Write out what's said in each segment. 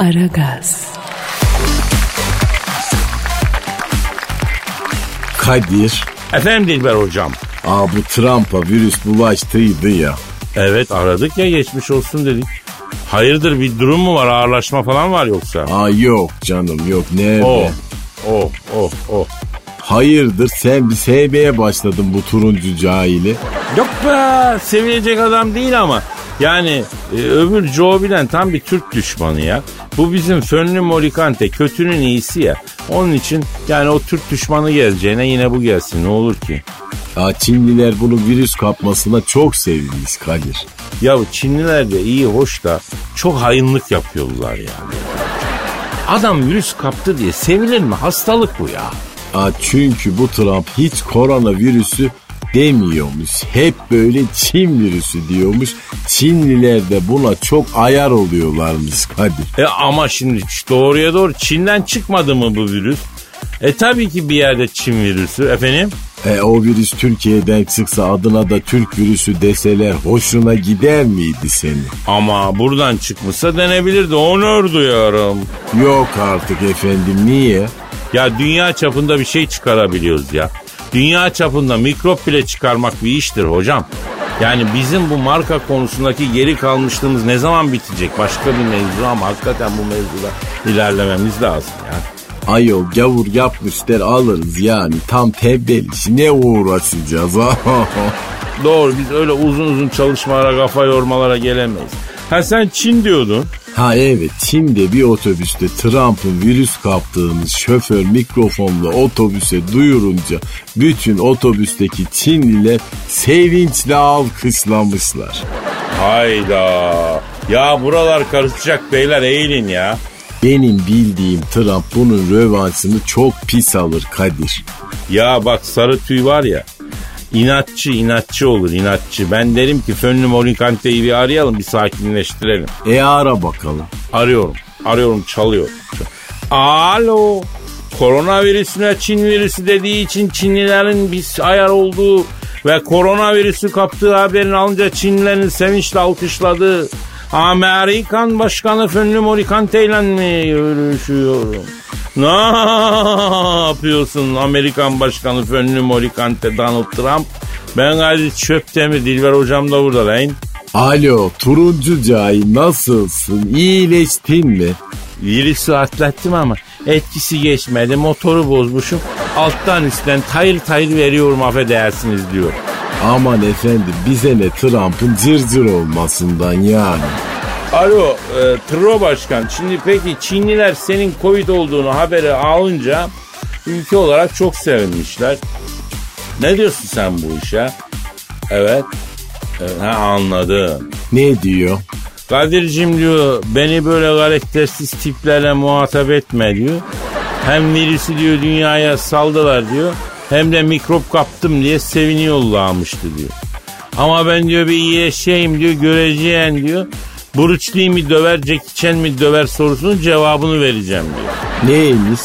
Aragaz, Kadir. Efendim Dilber hocam. Aa bu Trump'a virüs bulaştıydı ya. Evet aradık ya geçmiş olsun dedik. Hayırdır bir durum mu var ağırlaşma falan var yoksa? Aa yok canım yok nerede? Oh oh oh oh. Hayırdır sen bir sevmeye başladın bu turuncu cahili. Yok be sevilecek adam değil ama yani e, öbür Joe Biden tam bir Türk düşmanı ya. Bu bizim Fönlü Morikante kötünün iyisi ya. Onun için yani o Türk düşmanı geleceğine yine bu gelsin ne olur ki. Aa Çinliler bunu virüs kapmasına çok sevinmiş Kadir. Ya Çinliler de iyi hoş da çok hayınlık yapıyorlar yani. Adam virüs kaptı diye sevilir mi? Hastalık bu ya. Aa çünkü bu Trump hiç koronavirüsü demiyormuş. Hep böyle Çin virüsü diyormuş. Çinliler de buna çok ayar oluyorlarmış Kadir. E ama şimdi doğruya doğru Çin'den çıkmadı mı bu virüs? E tabii ki bir yerde Çin virüsü efendim. E o virüs Türkiye'den çıksa adına da Türk virüsü deseler hoşuna gider miydi seni? Ama buradan çıkmışsa denebilirdi. Onur duyuyorum. Yok artık efendim niye? Ya dünya çapında bir şey çıkarabiliyoruz ya. Dünya çapında mikrop bile çıkarmak bir iştir hocam. Yani bizim bu marka konusundaki geri kalmışlığımız ne zaman bitecek? Başka bir mevzu ama hakikaten bu mevzuda ilerlememiz lazım yani. Ayol gavur yapmışlar alırız yani tam tembel işi ne uğraşacağız Doğru biz öyle uzun uzun çalışmalara kafa yormalara gelemeyiz. Ha sen Çin diyordun. Ha evet Çin'de bir otobüste Trump'ın virüs kaptığını şoför mikrofonla otobüse duyurunca bütün otobüsteki Çinliler sevinçle alkışlamışlar. Hayda. Ya buralar karışacak beyler eğilin ya. Benim bildiğim Trump bunun rövanşını çok pis alır Kadir. Ya bak sarı tüy var ya. İnatçı inatçı olur inatçı. Ben derim ki Fönlü Morinkante'yi bir arayalım bir sakinleştirelim. E ara bakalım. Arıyorum. Arıyorum çalıyor. Alo. Koronavirüsüne Çin virüsü dediği için Çinlilerin bir ayar olduğu ve koronavirüsü kaptığı haberini alınca Çinlilerin sevinçle alkışladığı Amerikan Başkanı Fönlü Morikante ile mi görüşüyorum? Ne yapıyorsun Amerikan Başkanı Fönlü Morikante Donald Trump? Ben Halit Çöptemir, Dilber Hocam da burada lan. Alo turuncu cahil nasılsın iyileştin mi? Virüsü atlattım ama etkisi geçmedi. Motoru bozmuşum. Alttan üstten tayır tayır veriyorum affedersiniz diyor. Aman efendim bize ne Trump'ın cırcır olmasından yani. Alo e, Tro Başkan şimdi peki Çinliler senin Covid olduğunu haberi alınca ülke olarak çok sevinmişler. Ne diyorsun sen bu işe? Evet. evet ha, anladım. Ne diyor? Kadir'cim diyor beni böyle karaktersiz tiplerle muhatap etme diyor. Hem virüsü diyor dünyaya saldılar diyor. Hem de mikrop kaptım diye seviniyorlarmıştı diyor. Ama ben diyor bir iyileşeyim diyor göreceğin diyor. Bruce Lee mi döver Jackie Chan mi döver sorusunun cevabını vereceğim diyor. Neymiş?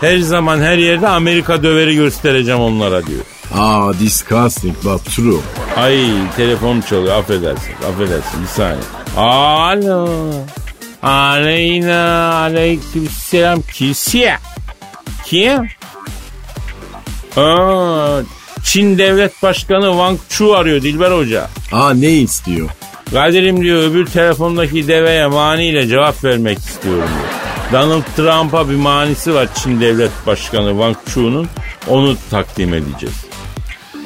Her zaman her yerde Amerika döveri göstereceğim onlara diyor. Aa disgusting but true. Ay telefon çalıyor affedersin affedersin bir saniye. Alo. Aleyna aleykümselam kisiye. Kim? Aa, Çin Devlet Başkanı Wang Chu arıyor Dilber Hoca. Aa ne istiyor? Kadir'im diyor öbür telefondaki deveye maniyle cevap vermek istiyorum diyor. Donald Trump'a bir manisi var Çin Devlet Başkanı Wang Chu'nun. Onu takdim edeceğiz.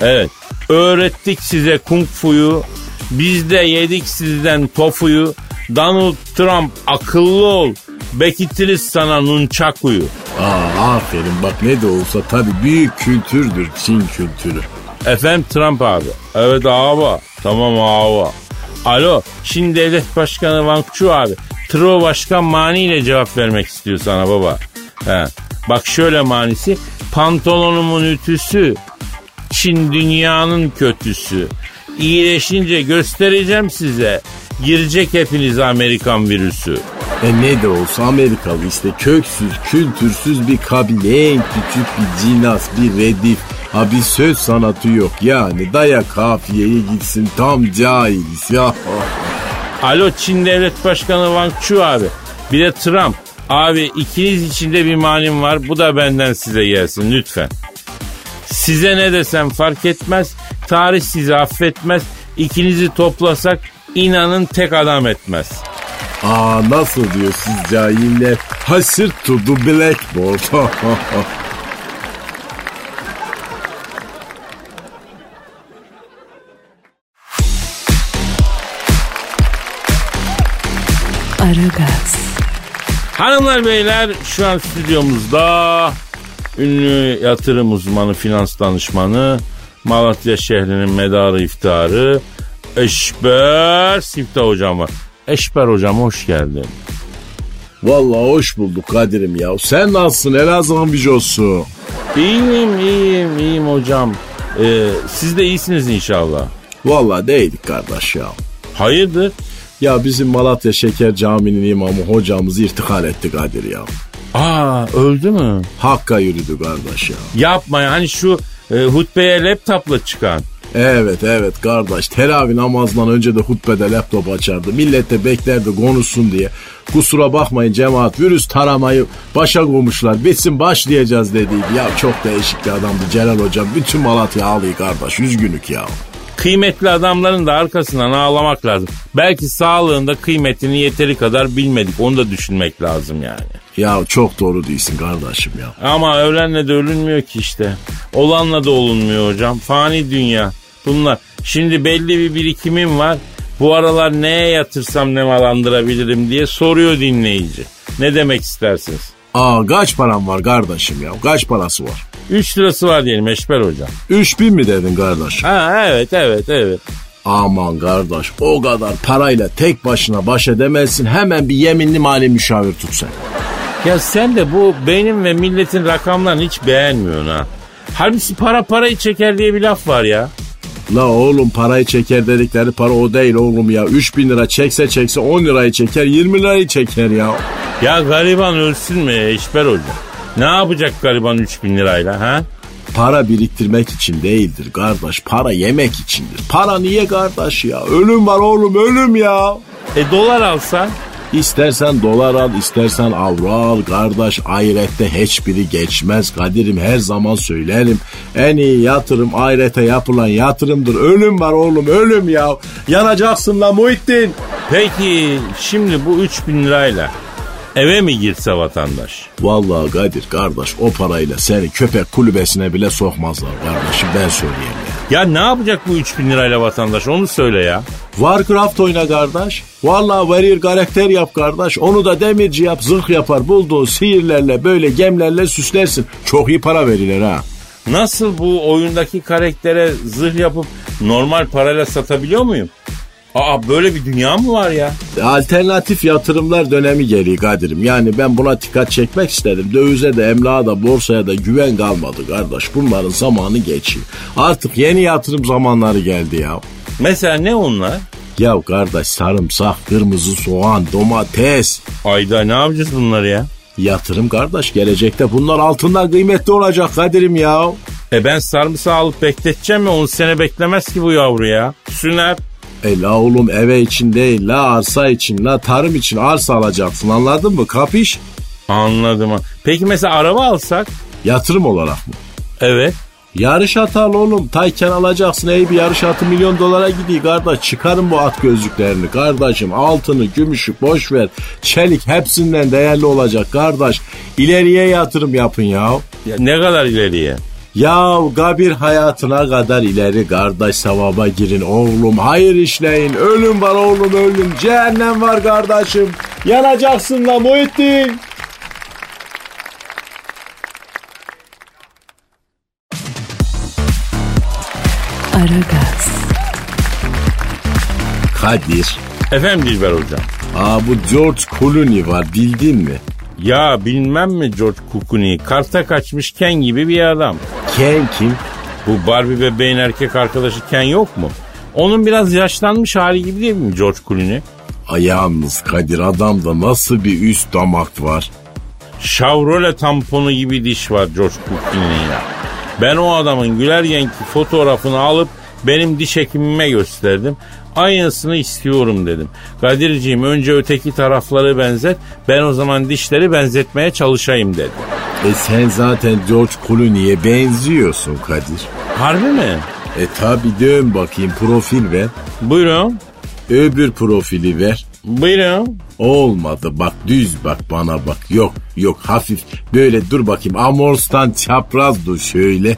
Evet. Öğrettik size kung fu'yu. Biz de yedik sizden tofuyu. Donald Trump akıllı ol. Bekitiriz sana nunchakuyu. Aa aferin bak ne de olsa tabii büyük kültürdür Çin kültürü. Efendim Trump abi. Evet abi. Tamam abi. Alo. Çin Devlet Başkanı Chu abi. Tro Başkan maniyle cevap vermek istiyor sana baba. He. Bak şöyle manisi. Pantolonumun ütüsü. Çin dünyanın kötüsü. İyileşince göstereceğim size. Girecek hepiniz Amerikan virüsü. E ne de olsa Amerikalı işte köksüz, kültürsüz bir kabile, en küçük bir cinas, bir redif. Ha bir söz sanatı yok yani daya kafiyeye gitsin tam cahiliz ya. Alo Çin Devlet Başkanı Wang Chu abi. Bir de Trump. Abi ikiniz içinde bir manim var. Bu da benden size gelsin lütfen. Size ne desem fark etmez. Tarih sizi affetmez. İkinizi toplasak inanın tek adam etmez. Aa nasıl diyor siz cahiller? Hasır to the blackboard. Aragaz, Hanımlar beyler şu an stüdyomuzda ünlü yatırım uzmanı, finans danışmanı, Malatya şehrinin medarı iftarı Eşber Siftah hocam var. Eşber hocam hoş geldin. Vallahi hoş bulduk Kadir'im ya. Sen nasılsın Elazığ'ın bicosu? İyiyim iyiyim iyiyim hocam. Ee, siz de iyisiniz inşallah. Vallahi değildik kardeş ya. Hayırdır? Ya bizim Malatya Şeker Camii'nin imamı hocamız irtikal etti Kadir ya. Aa öldü mü? Hakka yürüdü kardeş ya. Yapma ya hani şu e, hutbeye laptopla çıkan. Evet evet kardeş teravih namazından önce de hutbede laptop açardı. Millet de beklerdi konuşsun diye. Kusura bakmayın cemaat virüs taramayı başa koymuşlar. Bitsin başlayacağız dediydi. Ya çok değişik bir adamdı Celal hocam. Bütün Malatya ağlıyor kardeş. Üzgünük ya. Kıymetli adamların da arkasından ağlamak lazım. Belki sağlığında kıymetini yeteri kadar bilmedik. Onu da düşünmek lazım yani. Ya çok doğru değilsin kardeşim ya. Ama ölenle de ölünmüyor ki işte. Olanla da olunmuyor hocam. Fani dünya. Bunlar. Şimdi belli bir birikimim var. Bu aralar neye yatırsam ne malandırabilirim diye soruyor dinleyici. Ne demek istersiniz? Aa kaç param var kardeşim ya? Kaç parası var? 3 lirası var diyelim Eşber hocam. 3000 mi dedin kardeş? Ha evet evet evet. Aman kardeş o kadar parayla tek başına baş edemezsin. Hemen bir yeminli mali müşavir tut sen. Ya sen de bu benim ve milletin rakamlarını hiç beğenmiyorsun ha. Halbuki para parayı çeker diye bir laf var ya. La oğlum parayı çeker dedikleri para o değil oğlum ya. 3000 lira çekse çekse 10 lirayı çeker 20 lirayı çeker ya. Ya gariban ölsün mü Eşber Hoca? Ne yapacak gariban 3000 lirayla ha? Para biriktirmek için değildir kardeş. Para yemek içindir. Para niye kardeş ya? Ölüm var oğlum ölüm ya. E dolar alsan? İstersen dolar al, istersen avro al kardeş. Ahirette hiçbiri geçmez. Kadir'im her zaman söylerim. En iyi yatırım ahirete yapılan yatırımdır. Ölüm var oğlum ölüm ya. Yanacaksın la Muhittin. Peki şimdi bu 3000 lirayla eve mi girse vatandaş? Vallahi Kadir kardeş o parayla seni köpek kulübesine bile sokmazlar kardeşim ben söyleyeyim ya. Ne yapacak bu 3000 lirayla vatandaş onu söyle ya. Warcraft oyna kardeş. Vallahi warrior karakter yap kardeş. Onu da demirci yap zırh yapar. Bulduğun sihirlerle böyle gemlerle süslersin. Çok iyi para verirler ha. Nasıl bu oyundaki karaktere zırh yapıp normal parayla satabiliyor muyum? Aa böyle bir dünya mı var ya? Alternatif yatırımlar dönemi geliyor Kadir'im. Yani ben buna dikkat çekmek istedim. Dövize de emlağa da borsaya da güven kalmadı kardeş. Bunların zamanı geçiyor. Artık yeni yatırım zamanları geldi ya. Mesela ne onlar? Ya kardeş sarımsak, kırmızı soğan, domates. Ayda ne yapacağız bunları ya? Yatırım kardeş gelecekte bunlar altından kıymetli olacak Kadir'im ya. E ben sarımsağı alıp bekleteceğim ya 10 sene beklemez ki bu yavru ya. Süner. E la oğlum eve için değil la arsa için la tarım için arsa alacaksın anladın mı kapiş? Anladım. ha. Peki mesela araba alsak? Yatırım olarak mı? Evet. Yarış atı al oğlum. Tayken alacaksın. Ey bir yarış atı milyon dolara gidiyor kardeş. Çıkarın bu at gözlüklerini kardeşim. Altını, gümüşü boş ver. Çelik hepsinden değerli olacak kardeş. İleriye yatırım yapın ya. Ya ne kadar ileriye? Ya kabir hayatına kadar ileri kardeş sevaba girin oğlum. Hayır işleyin. Ölüm var oğlum ölüm. Cehennem var kardeşim. Yanacaksın la Muhittin. Aragaz, Kadir. Efendim Dilber hocam. Aa bu George Clooney var bildin mi? Ya bilmem mi George Clooney karta kaçmış Ken gibi bir adam. Ken kim? Bu Barbie bebeğin erkek arkadaşı Ken yok mu? Onun biraz yaşlanmış hali gibi değil mi George Clooney? Ay yalnız Kadir adamda nasıl bir üst damak var. Chevrolet tamponu gibi diş var George Clooney'in ya. Ben o adamın güler yenki fotoğrafını alıp benim diş hekimime gösterdim. Aynısını istiyorum dedim. Kadir'ciğim önce öteki tarafları benzet. Ben o zaman dişleri benzetmeye çalışayım dedim. E sen zaten George Clooney'e benziyorsun Kadir. Harbi mi? E tabi dön bakayım profil ver. Buyurun. Öbür profili ver. Buyurun. Olmadı bak düz bak bana bak. Yok yok hafif böyle dur bakayım. Amors'tan çapraz dur şöyle.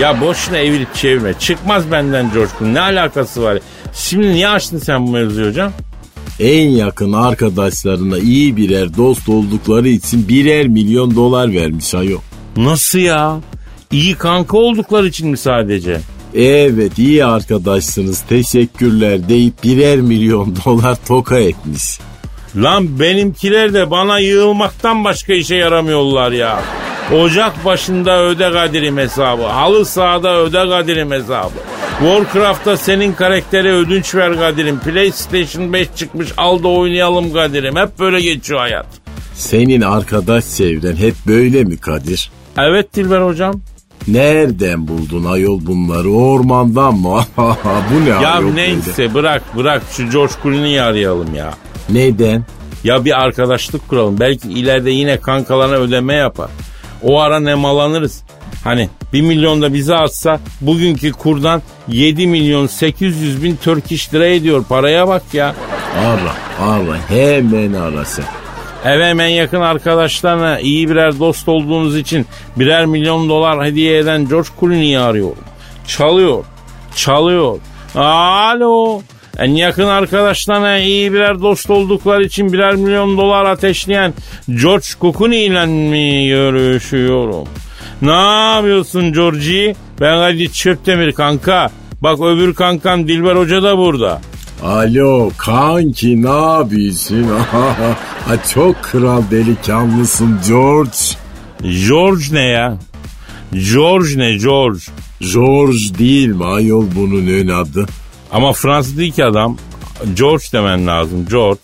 Ya boşuna evirip çevirme. Çıkmaz benden Clooney. Ne alakası var? Şimdi niye açtın sen bu mevzuyu hocam? En yakın arkadaşlarına iyi birer dost oldukları için birer milyon dolar vermiş ayol. Nasıl ya? İyi kanka oldukları için mi sadece? Evet iyi arkadaşsınız teşekkürler deyip birer milyon dolar toka etmiş. Lan benimkiler de bana yığılmaktan başka işe yaramıyorlar ya. Ocak başında öde Kadir'im hesabı. Halı sahada öde Kadir'im hesabı. Warcraft'ta senin karaktere ödünç ver Kadir'im. PlayStation 5 çıkmış al da oynayalım Kadir'im. Hep böyle geçiyor hayat. Senin arkadaş çevren hep böyle mi Kadir? Evet Dilber hocam. Nereden buldun ayol bunları? Ormandan mı? Bu ne Ya ayol neyse böyle? bırak bırak şu George Clooney'i arayalım ya. Neden? Ya bir arkadaşlık kuralım. Belki ileride yine kankalarına ödeme yapar. O ara nemalanırız. Hani 1 milyon da bize atsa bugünkü kurdan 7 milyon 800 bin Turkish lira ediyor. Paraya bak ya. Ara ara hemen ara sen. Evet en yakın arkadaşlarına iyi birer dost olduğunuz için birer milyon dolar hediye eden George Clooney'i arıyorum. Çalıyor. Çalıyor. Alo. En yakın arkadaşlarına iyi birer dost oldukları için birer milyon dolar ateşleyen George Clooney ile mi görüşüyorum? Ne yapıyorsun Georgie? Ben hadi Çöptemir kanka. Bak öbür kankam Dilber Hoca da burada. Alo kanki ne yapıyorsun? ha, çok kral delikanlısın George. George ne ya? George ne George? George değil mi ayol bunun ön adı? Ama Fransız değil ki adam. George demen lazım. George.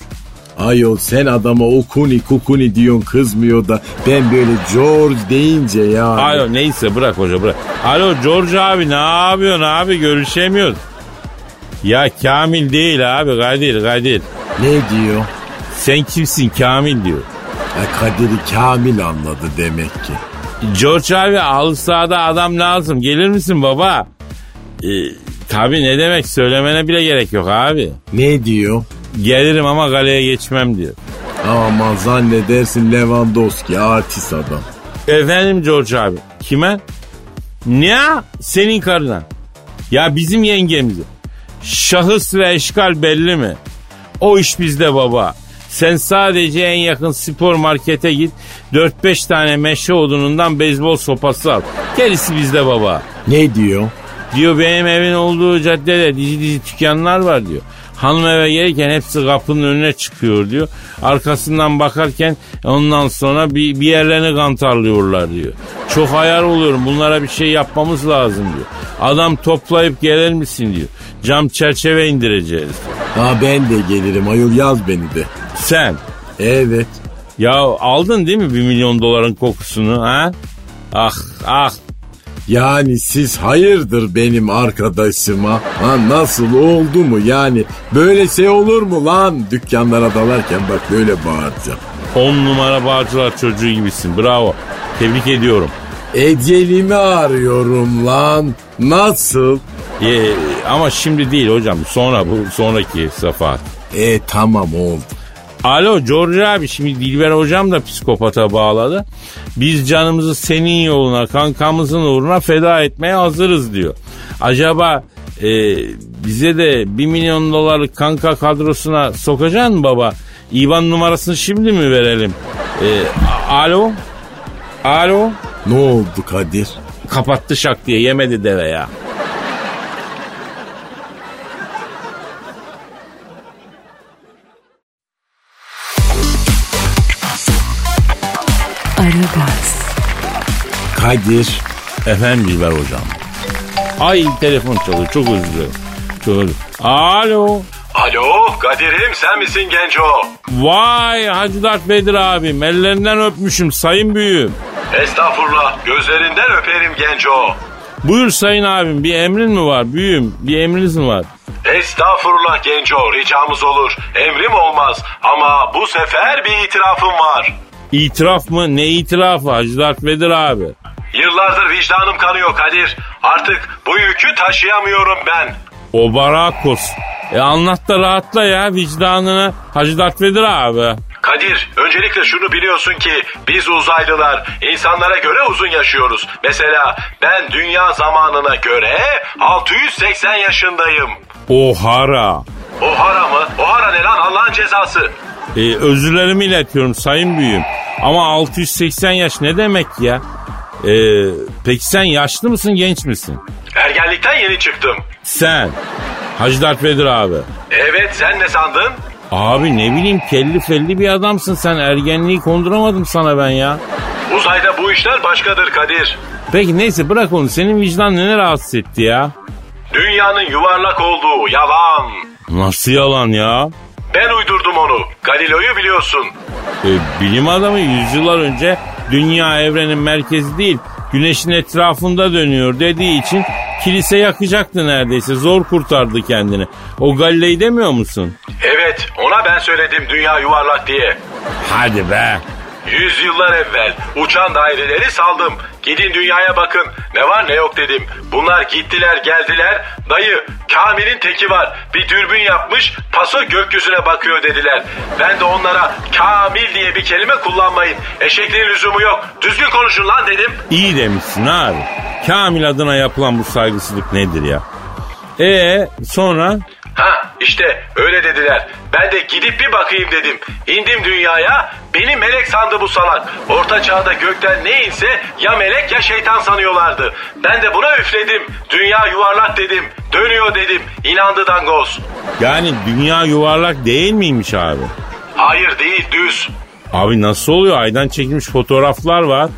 Ayol sen adama okuni kukuni diyorsun kızmıyor da ben böyle George deyince ya. Alo neyse bırak hoca bırak. Alo George abi ne yapıyorsun abi görüşemiyoruz. Ya Kamil değil abi Kadir Kadir. Ne diyor? Sen kimsin Kamil diyor. Ya Kadir'i Kamil anladı demek ki. George abi halı sahada adam lazım gelir misin baba? Ee, tabii ne demek söylemene bile gerek yok abi. Ne diyor? Gelirim ama kaleye geçmem diyor. Ama zannedersin Lewandowski artist adam. Efendim George abi. Kime? Ne? Senin karına. Ya bizim yengemize. Şahıs ve eşkal belli mi? O iş bizde baba. Sen sadece en yakın spor markete git. 4-5 tane meşe odunundan beyzbol sopası al. Gerisi bizde baba. Ne diyor? Diyor benim evin olduğu caddede dizi dizi dükkanlar var diyor. Hanım eve gelirken hepsi kapının önüne çıkıyor diyor. Arkasından bakarken ondan sonra bir, bir yerlerini kantarlıyorlar diyor. Çok hayal oluyorum bunlara bir şey yapmamız lazım diyor. Adam toplayıp gelir misin diyor. Cam çerçeve indireceğiz. Ha ben de gelirim ayol yaz beni de. Sen Evet. ya aldın değil mi bir milyon doların kokusunu ha? Ah ah Yani siz hayırdır benim arkadaşıma? Ha nasıl oldu mu yani? Böyle şey olur mu lan? Dükkanlara dalarken bak böyle bağıracağım. on numara bağcılar çocuğu gibisin bravo. Tebrik ediyorum. Ecelimi arıyorum lan. Nasıl? Ee, ama şimdi değil hocam sonra bu sonraki safa. E tamam oldu. Alo George abi şimdi Dilber hocam da psikopata bağladı. Biz canımızı senin yoluna kankamızın uğruna feda etmeye hazırız diyor. Acaba e, bize de 1 milyon dolarlık kanka kadrosuna sokacaksın baba? İvan numarasını şimdi mi verelim? E, alo? Alo? Ne oldu Kadir? Kapattı şak diye yemedi deve ya. Aragaz, Kadir. Efendim Dilber hocam. Ay telefon çalıyor çok özür dilerim. Çok özür Alo. Alo Kadir'im sen misin genco? Vay Hacı Dert Bedir abim ellerinden öpmüşüm sayın büyüğüm. Estağfurullah gözlerinden öperim genco. Buyur sayın abim bir emrin mi var büyüğüm bir emriniz mi var? Estağfurullah Genco ricamız olur. Emrim olmaz ama bu sefer bir itirafım var. İtiraf mı? Ne itirafı Hacı Dert Vedir abi? Yıllardır vicdanım kanıyor Kadir. Artık bu yükü taşıyamıyorum ben. O Barakos. E anlat da rahatla ya vicdanını Hacı Dert Vedir abi. Kadir, öncelikle şunu biliyorsun ki biz uzaylılar insanlara göre uzun yaşıyoruz. Mesela ben dünya zamanına göre 680 yaşındayım. Ohara. Ohara mı? Ohara ne lan Allah'ın cezası? E, özürlerimi iletiyorum sayın büyüğüm. Ama 680 yaş ne demek ya? E, peki sen yaşlı mısın genç misin? Ergenlikten yeni çıktım. Sen. Hacı Dert Vedir abi. Evet sen ne sandın? Abi ne bileyim kelli felli bir adamsın sen ergenliği konduramadım sana ben ya. Uzayda bu işler başkadır Kadir. Peki neyse bırak onu senin vicdan ne rahatsız etti ya? Dünyanın yuvarlak olduğu yalan. Nasıl yalan ya? Ben uydurdum onu. Galileo'yu biliyorsun. E, bilim adamı yüzyıllar önce dünya evrenin merkezi değil güneşin etrafında dönüyor dediği için kilise yakacaktı neredeyse zor kurtardı kendini. O Galilei demiyor musun? Evet ona ben söyledim dünya yuvarlak diye. Hadi be. Yüzyıllar evvel uçan daireleri saldım. Gidin dünyaya bakın. Ne var ne yok dedim. Bunlar gittiler geldiler. Dayı Kamil'in teki var. Bir dürbün yapmış paso gökyüzüne bakıyor dediler. Ben de onlara Kamil diye bir kelime kullanmayın. Eşekliğin lüzumu yok. Düzgün konuşun lan dedim. İyi demişsin abi. Kamil adına yapılan bu saygısızlık nedir ya? E sonra? Ha işte öyle dediler. Ben de gidip bir bakayım dedim. İndim dünyaya. Beni melek sandı bu salak. Orta çağda gökten ne inse ya melek ya şeytan sanıyorlardı. Ben de buna üfledim. Dünya yuvarlak dedim. Dönüyor dedim. İnandı dangoz. Yani dünya yuvarlak değil miymiş abi? Hayır değil düz. Abi nasıl oluyor? Aydan çekilmiş fotoğraflar var.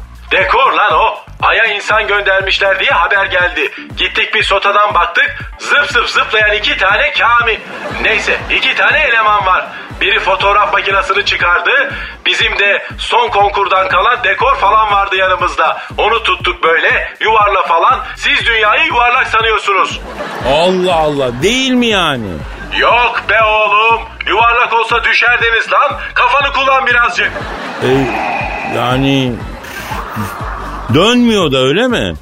İnsan göndermişler diye haber geldi. Gittik bir sotadan baktık. Zıp zıp zıplayan iki tane Kamil. Neyse iki tane eleman var. Biri fotoğraf makinesini çıkardı. Bizim de son konkurdan kalan dekor falan vardı yanımızda. Onu tuttuk böyle yuvarla falan. Siz dünyayı yuvarlak sanıyorsunuz. Allah Allah değil mi yani? Yok be oğlum. Yuvarlak olsa düşerdiniz lan. Kafanı kullan birazcık. E, yani dönmüyor da öyle mi?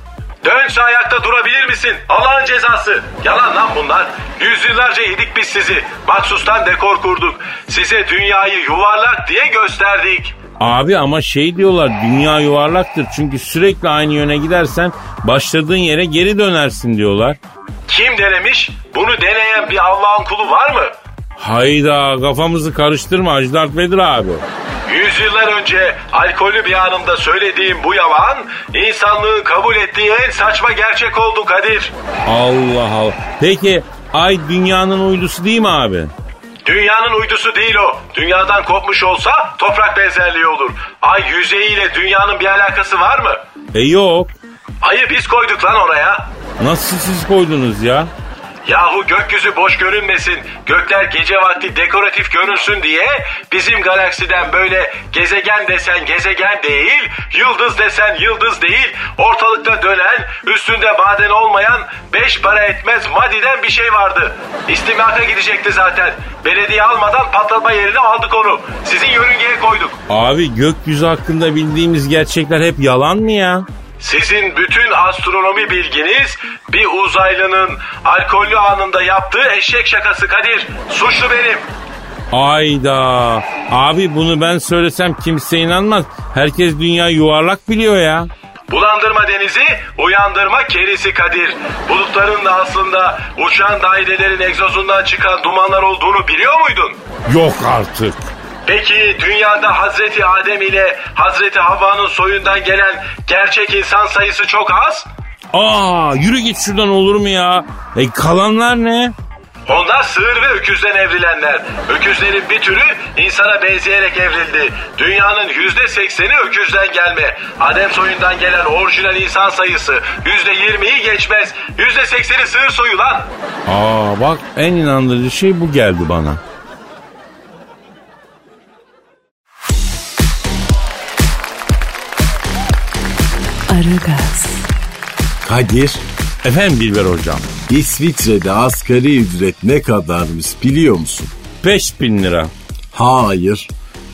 Dönse ayakta durabilir misin? Allah'ın cezası. Yalan lan bunlar. Yüzyıllarca yedik biz sizi. Maksustan dekor kurduk. Size dünyayı yuvarlak diye gösterdik. Abi ama şey diyorlar dünya yuvarlaktır çünkü sürekli aynı yöne gidersen başladığın yere geri dönersin diyorlar. Kim denemiş? Bunu deneyen bir Allah'ın kulu var mı? Hayda kafamızı karıştırma Hacı Dert Vedir abi. Yüzyıllar önce alkolü bir anımda söylediğim bu yalan insanlığın kabul ettiği en saçma gerçek oldu Kadir. Allah Allah. Peki ay dünyanın uydusu değil mi abi? Dünyanın uydusu değil o. Dünyadan kopmuş olsa toprak benzerliği olur. Ay yüzeyiyle dünyanın bir alakası var mı? E yok. Ayı biz koyduk lan oraya. Nasıl siz koydunuz ya? Yahu gökyüzü boş görünmesin, gökler gece vakti dekoratif görünsün diye bizim galaksiden böyle gezegen desen gezegen değil, yıldız desen yıldız değil, ortalıkta dönen, üstünde maden olmayan, beş para etmez madiden bir şey vardı. İstimlaka gidecekti zaten. Belediye almadan patlatma yerine aldık onu. Sizin yörüngeye koyduk. Abi gökyüzü hakkında bildiğimiz gerçekler hep yalan mı ya? Sizin bütün astronomi bilginiz bir uzaylının alkollü anında yaptığı eşek şakası Kadir. Suçlu benim. Ayda. Abi bunu ben söylesem kimse inanmaz. Herkes dünya yuvarlak biliyor ya. Bulandırma denizi, uyandırma kerisi Kadir. Bulutların da aslında uçan dairelerin egzozundan çıkan dumanlar olduğunu biliyor muydun? Yok artık. Peki dünyada Hazreti Adem ile Hazreti Havva'nın soyundan gelen gerçek insan sayısı çok az? Aa yürü git şuradan olur mu ya? E kalanlar ne? Onlar sığır ve öküzden evrilenler. Öküzlerin bir türü insana benzeyerek evrildi. Dünyanın yüzde sekseni öküzden gelme. Adem soyundan gelen orijinal insan sayısı yüzde yirmiyi geçmez. Yüzde sekseni sığır soyu lan. Aa bak en inandırıcı şey bu geldi bana. Aragaz, Kadir Efendim Dilber hocam. İsviçre'de asgari ücret ne kadarmış biliyor musun? 5 bin lira. Hayır.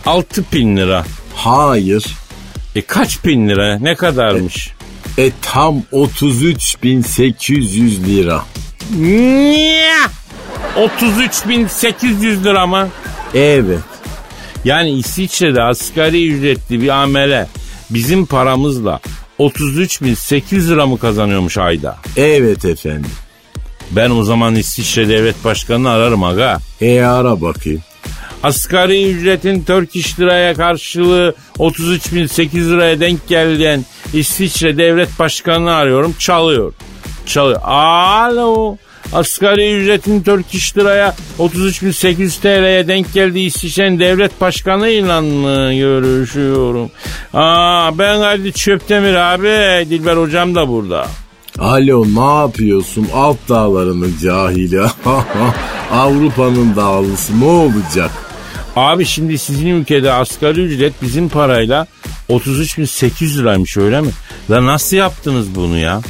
6 bin lira. Hayır. E kaç bin lira? Ne kadarmış? E tam 33.800 lira. Niye? 33.800 lira mı? Evet. Yani İsviçre'de asgari ücretli bir amele bizim paramızla 33.800 lira mı kazanıyormuş ayda? Evet efendim. Ben o zaman İsviçre Devlet Başkanı'nı ararım aga. E ara bakayım. Asgari ücretin Turkish liraya karşılığı 33.800 liraya denk gelen İsviçre Devlet Başkanı'nı arıyorum. Çalıyor. Çalıyor. Alo. Asgari ücretin Turkish liraya 33.800 TL'ye denk geldiği İsviçre'nin devlet başkanıyla mı görüşüyorum? Aa ben Hadi Çöptemir abi. Dilber hocam da burada. Alo ne yapıyorsun alt dağlarının cahili. Avrupa'nın dağlısı ne olacak? Abi şimdi sizin ülkede asgari ücret bizim parayla 33.800 liraymış öyle mi? La nasıl yaptınız bunu ya?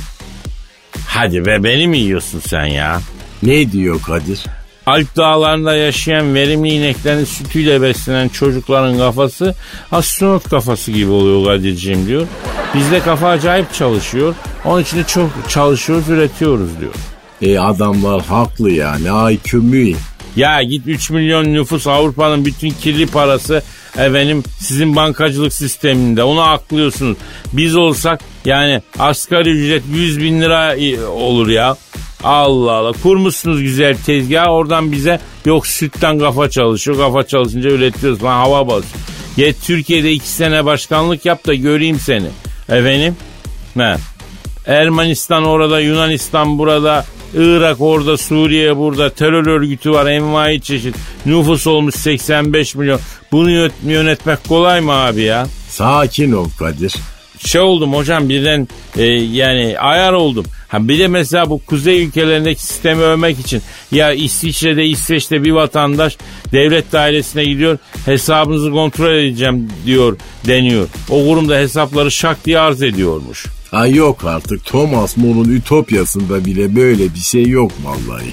Hadi be beni mi yiyorsun sen ya? Ne diyor Kadir? Alp dağlarında yaşayan verimli ineklerin sütüyle beslenen çocukların kafası astronot kafası gibi oluyor Kadir'ciğim diyor. Bizde kafa acayip çalışıyor. Onun için de çok çalışıyoruz, üretiyoruz diyor. E adamlar haklı yani IQ mühim. Ya git 3 milyon nüfus Avrupa'nın bütün kirli parası efendim sizin bankacılık sisteminde onu aklıyorsunuz. Biz olsak yani asgari ücret 100 bin lira olur ya. Allah Allah kurmuşsunuz güzel tezgah oradan bize yok sütten kafa çalışıyor kafa çalışınca üretiyoruz falan hava basıyor. Git Türkiye'de iki sene başkanlık yap da göreyim seni. Efendim? Ne? Ermenistan orada Yunanistan burada Irak orada, Suriye burada, terör örgütü var, envai çeşit. Nüfus olmuş 85 milyon. Bunu yönetmek kolay mı abi ya? Sakin ol Kadir. Şey oldum hocam birden e, yani ayar oldum. Ha bir de mesela bu kuzey ülkelerindeki sistemi övmek için ya İsviçre'de İsveç'te bir vatandaş devlet dairesine gidiyor hesabınızı kontrol edeceğim diyor deniyor. O kurumda hesapları şak diye arz ediyormuş. Ay yok artık Thomas More'un Ütopyası'nda bile böyle bir şey yok vallahi.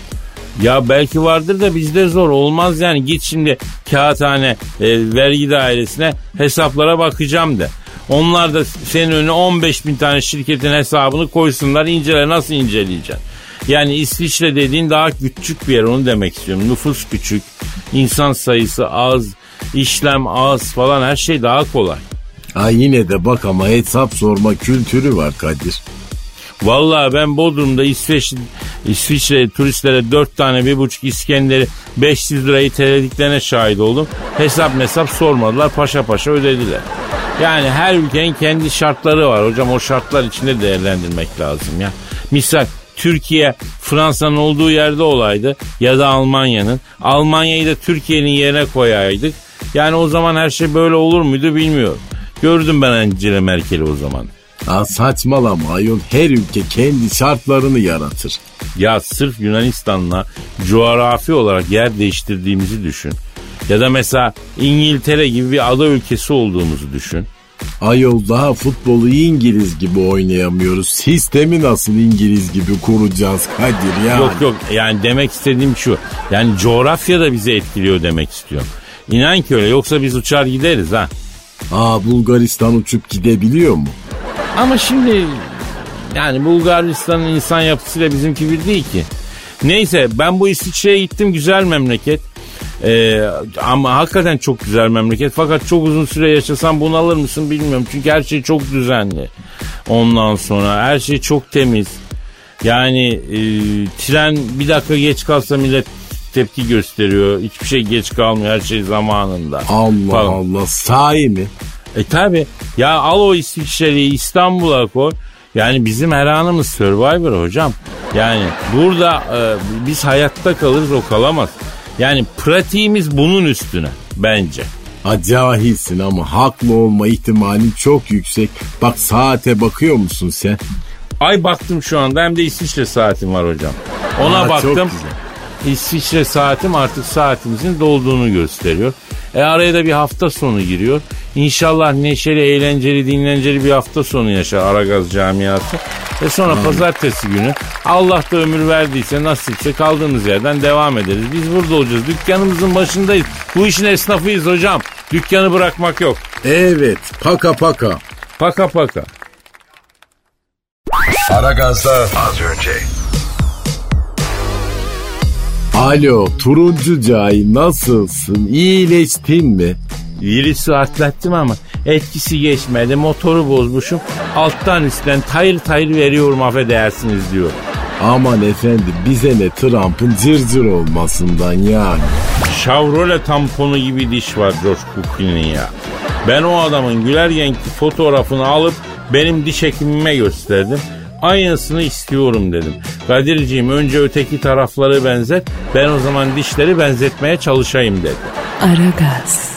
Ya belki vardır da bizde zor olmaz yani git şimdi kağıthane e, vergi dairesine hesaplara bakacağım de. Onlar da senin önüne 15 bin tane şirketin hesabını koysunlar incele nasıl inceleyeceksin? Yani İsviçre dediğin daha küçük bir yer onu demek istiyorum. Nüfus küçük, insan sayısı az, işlem az falan her şey daha kolay. Ha yine de bak ama hesap sorma kültürü var Kadir. Vallahi ben Bodrum'da İsveç, İsviçre turistlere dört tane bir buçuk İskender'i 500 lirayı telediklerine şahit oldum. Hesap mesap sormadılar paşa paşa ödediler. Yani her ülkenin kendi şartları var hocam o şartlar içinde değerlendirmek lazım ya. Misal Türkiye Fransa'nın olduğu yerde olaydı ya da Almanya'nın. Almanya'yı da Türkiye'nin yerine koyaydık. Yani o zaman her şey böyle olur muydu bilmiyorum. Gördüm ben Angela Merkel'i o zaman. Ha saçmalama ayol her ülke kendi şartlarını yaratır. Ya sırf Yunanistan'la coğrafi olarak yer değiştirdiğimizi düşün. Ya da mesela İngiltere gibi bir ada ülkesi olduğumuzu düşün. Ayol daha futbolu İngiliz gibi oynayamıyoruz. Sistemi nasıl İngiliz gibi kuracağız Kadir yani. Yok yok yani demek istediğim şu. Yani coğrafya da bizi etkiliyor demek istiyorum. İnan ki öyle yoksa biz uçar gideriz ha. Aa Bulgaristan uçup gidebiliyor mu? Ama şimdi yani Bulgaristan'ın insan yapısıyla bizimki bir değil ki. Neyse ben bu İsviçre'ye gittim güzel memleket. Ee, ama hakikaten çok güzel memleket. Fakat çok uzun süre yaşasam bunalır mısın bilmiyorum. Çünkü her şey çok düzenli. Ondan sonra her şey çok temiz. Yani e, tren bir dakika geç kalsa millet tepki gösteriyor. Hiçbir şey geç kalmıyor. Her şey zamanında. Allah Falan. Allah sahi mi? E tabi ya al o İsviçre'yi İstanbul'a koy. Yani bizim her anımız Survivor hocam. Yani burada e, biz hayatta kalırız o kalamaz. Yani pratiğimiz bunun üstüne bence. Ha cahilsin ama haklı olma ihtimalin çok yüksek. Bak saate bakıyor musun sen? Ay baktım şu anda hem de İsviçre saatim var hocam. Ona Aa, baktım. İsviçre saatim artık saatimizin dolduğunu gösteriyor. E araya da bir hafta sonu giriyor. İnşallah neşeli, eğlenceli, dinlenceli bir hafta sonu yaşar Aragaz camiası. E sonra pazartesi günü Allah da ömür verdiyse nasipse kaldığımız yerden devam ederiz. Biz burada olacağız. Dükkanımızın başındayız. Bu işin esnafıyız hocam. Dükkanı bırakmak yok. Evet paka paka. Paka paka. Aragaz'da Az önce. Alo turuncu cahil nasılsın? İyileştin mi? Virüsü atlattım ama etkisi geçmedi. Motoru bozmuşum. Alttan üstten tayır tayır veriyorum affedersiniz diyor. Aman efendim bize ne Trump'ın cırcır olmasından yani. Chevrolet tamponu gibi diş var George Clooney'nin ya. Ben o adamın güler renkli fotoğrafını alıp benim diş hekimime gösterdim. Aynısını istiyorum dedim. Kadirciğim önce öteki tarafları benzet. Ben o zaman dişleri benzetmeye çalışayım dedi. Aragaz.